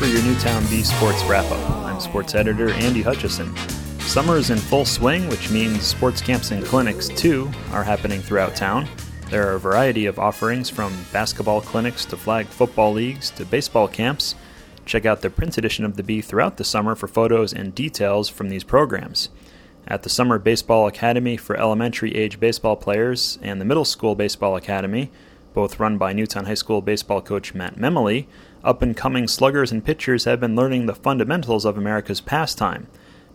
for your Newtown Bee Sports Wrap Up. I'm sports editor Andy Hutchison. Summer is in full swing, which means sports camps and clinics, too, are happening throughout town. There are a variety of offerings from basketball clinics to flag football leagues to baseball camps. Check out the print edition of the Bee throughout the summer for photos and details from these programs. At the Summer Baseball Academy for elementary age baseball players and the Middle School Baseball Academy, both run by Newtown High School baseball coach Matt Memoli, up and coming sluggers and pitchers have been learning the fundamentals of America's pastime.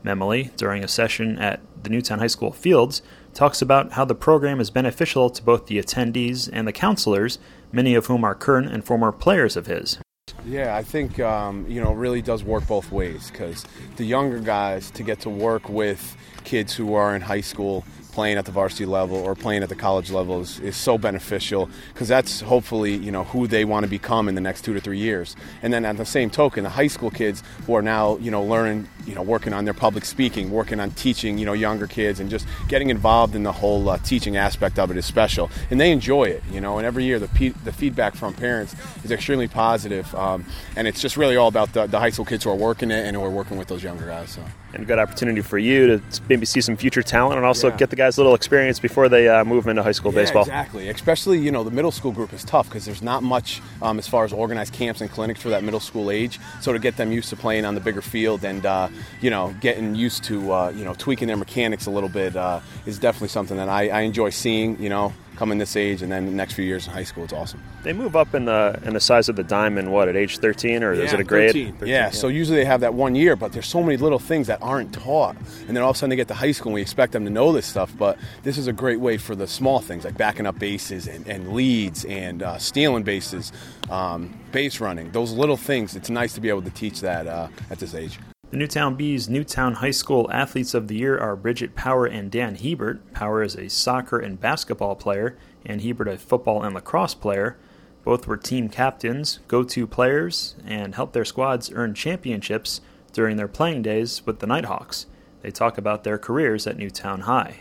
Memoli, during a session at the Newtown High School fields, talks about how the program is beneficial to both the attendees and the counselors, many of whom are current and former players of his. Yeah, I think um, you know really does work both ways because the younger guys to get to work with kids who are in high school playing at the varsity level or playing at the college level is, is so beneficial because that's hopefully you know who they want to become in the next two to three years. And then at the same token, the high school kids who are now you know learning, you know, working on their public speaking, working on teaching, you know, younger kids, and just getting involved in the whole uh, teaching aspect of it is special, and they enjoy it, you know. And every year the pe- the feedback from parents is extremely positive, um, and it's just really all about the, the high school kids who are working it and who are working with those younger guys. So and a good opportunity for you to maybe see some future talent and also Yeah. get the guys a little experience before they uh, move into high school Yeah, baseball. Exactly. Especially, you know, the middle school group is tough because there's not much um, as far as organized camps and clinics for that middle school age. So to get them used to playing on the bigger field and, uh, you know, getting used to, uh, you know, tweaking their mechanics a little bit uh, is definitely something that I, I enjoy seeing, you know, coming this age and then the next few years in high school. It's awesome. They move up in the in the size of the diamond. What at age thirteen, or is it a grade? 13. yeah, so usually they have that one year, but there's so many little things that aren't taught. And then all of a sudden they get to high school and we expect them to know this stuff. But this is a great way for the small things like backing up bases and, and leads and uh, stealing bases, um, base running, those little things. It's nice to be able to teach that uh, at this age. The Newtown Bees Newtown High School Athletes of the Year are Bridget Power and Dan Hebert. Power is a soccer and basketball player, and Hebert a football and lacrosse player. Both were team captains, go to players, and helped their squads earn championships during their playing days with the Nighthawks. They talk about their careers at Newtown High.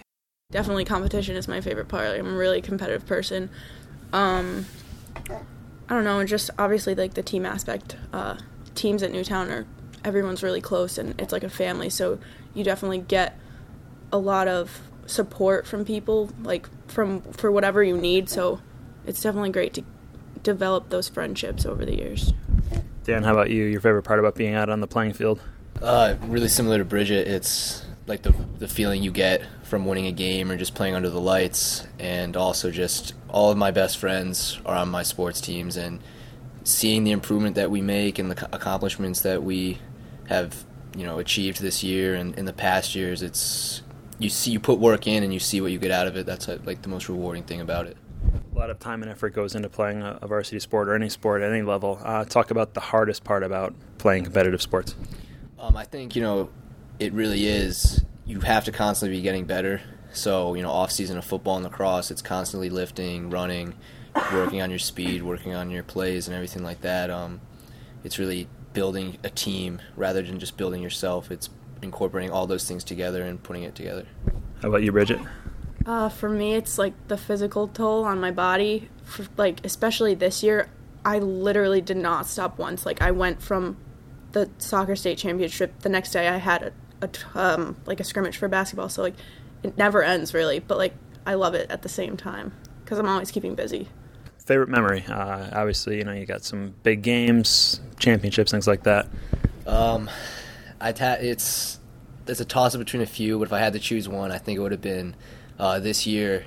definitely competition is my favorite part. Like, I'm a really competitive person. Um, I don't know, just obviously like the team aspect. Uh, teams at Newtown are everyone's really close and it's like a family. So you definitely get a lot of support from people, like from for whatever you need. So it's definitely great to develop those friendships over the years. Dan, how about you? Your favorite part about being out on the playing field? Uh, really similar to Bridget, it's like the the feeling you get from winning a game or just playing under the lights, and also just all of my best friends are on my sports teams, and seeing the improvement that we make and the accomplishments that we have, you know, achieved this year and in the past years, it's you see you put work in and you see what you get out of it. That's uh, like the most rewarding thing about it. A lot of time and effort goes into playing a, a varsity sport or any sport at any level. Uh, talk about the hardest part about playing competitive sports. Um, I think you know it really is. You have to constantly be getting better. So you know, off season of football and lacrosse, it's constantly lifting, running, working on your speed, working on your plays, and everything like that. Um, it's really building a team rather than just building yourself. It's incorporating all those things together and putting it together. How about you, Bridget? Uh, for me, it's like the physical toll on my body. For, like especially this year, I literally did not stop once. Like I went from the soccer state championship. The next day, I had a um, like a scrimmage for basketball. So like it never ends really. But like I love it at the same time because I'm always keeping busy. Favorite memory? Uh, obviously, you know you got some big games, championships, things like that. Um, ha- it's it's a toss up between a few, but if I had to choose one, I think it would have been uh, this year.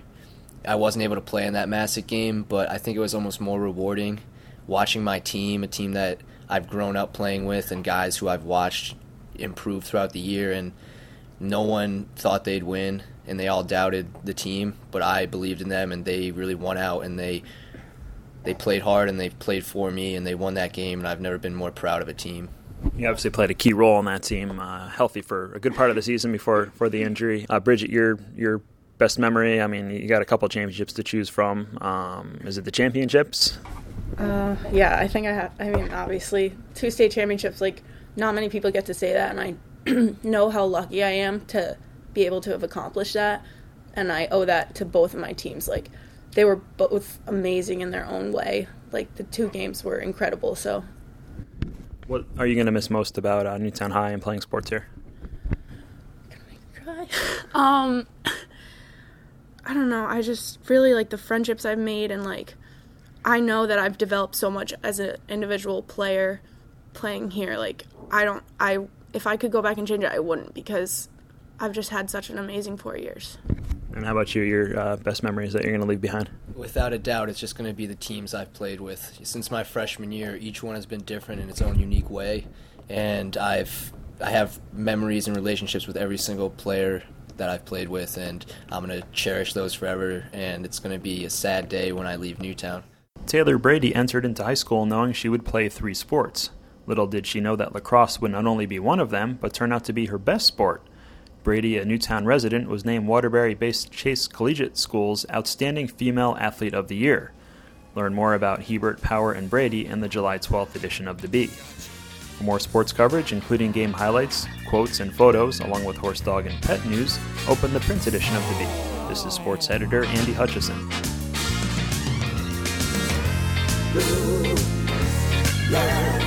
I wasn't able to play in that Masuk game, but I think it was almost more rewarding watching my team, a team that I've grown up playing with, and guys who I've watched improve throughout the year. And no one thought they'd win, and they all doubted the team, but I believed in them, and they really won out, and they they played hard, and they played for me, and they won that game, and I've never been more proud of a team. You obviously played a key role in that team, uh, healthy for a good part of the season before for the injury. Uh, Bridget, your your best memory? I mean, you got a couple championships to choose from. Um, is it the championships? Uh, yeah, I think I have. I mean, obviously, two state championships. Like, not many people get to say that, and I know how lucky I am to be able to have accomplished that. And I owe that to both of my teams. Like, they were both amazing in their own way. Like, the two games were incredible. So, What are you going to miss most about uh, Newtown High and playing sports here? Cry. Um, I don't know. I just really like the friendships I've made, and like I know that I've developed so much as an individual player playing here. Like I don't. I if I could go back and change it, I wouldn't because I've just had such an amazing four years. And how about you? Your uh, best memories that you're going to leave behind? Without a doubt, it's just going to be the teams I've played with since my freshman year. Each one has been different in its own unique way, and I've I have memories and relationships with every single player that I've played with, and I'm going to cherish those forever. And it's going to be a sad day when I leave Newtown. Taylor Brady entered into high school knowing she would play three sports. Little did she know that lacrosse would not only be one of them, but turn out to be her best sport. Brady, a Newtown resident, was named Waterbury based Chase Collegiate School's Outstanding Female Athlete of the Year. Learn more about Hebert, Power, and Brady in the July 12th edition of the Bee. For more sports coverage, including game highlights, quotes, and photos, along with horse, dog, and pet news, open the print edition of the Bee. This is sports editor Andy Hutchison. Yeah.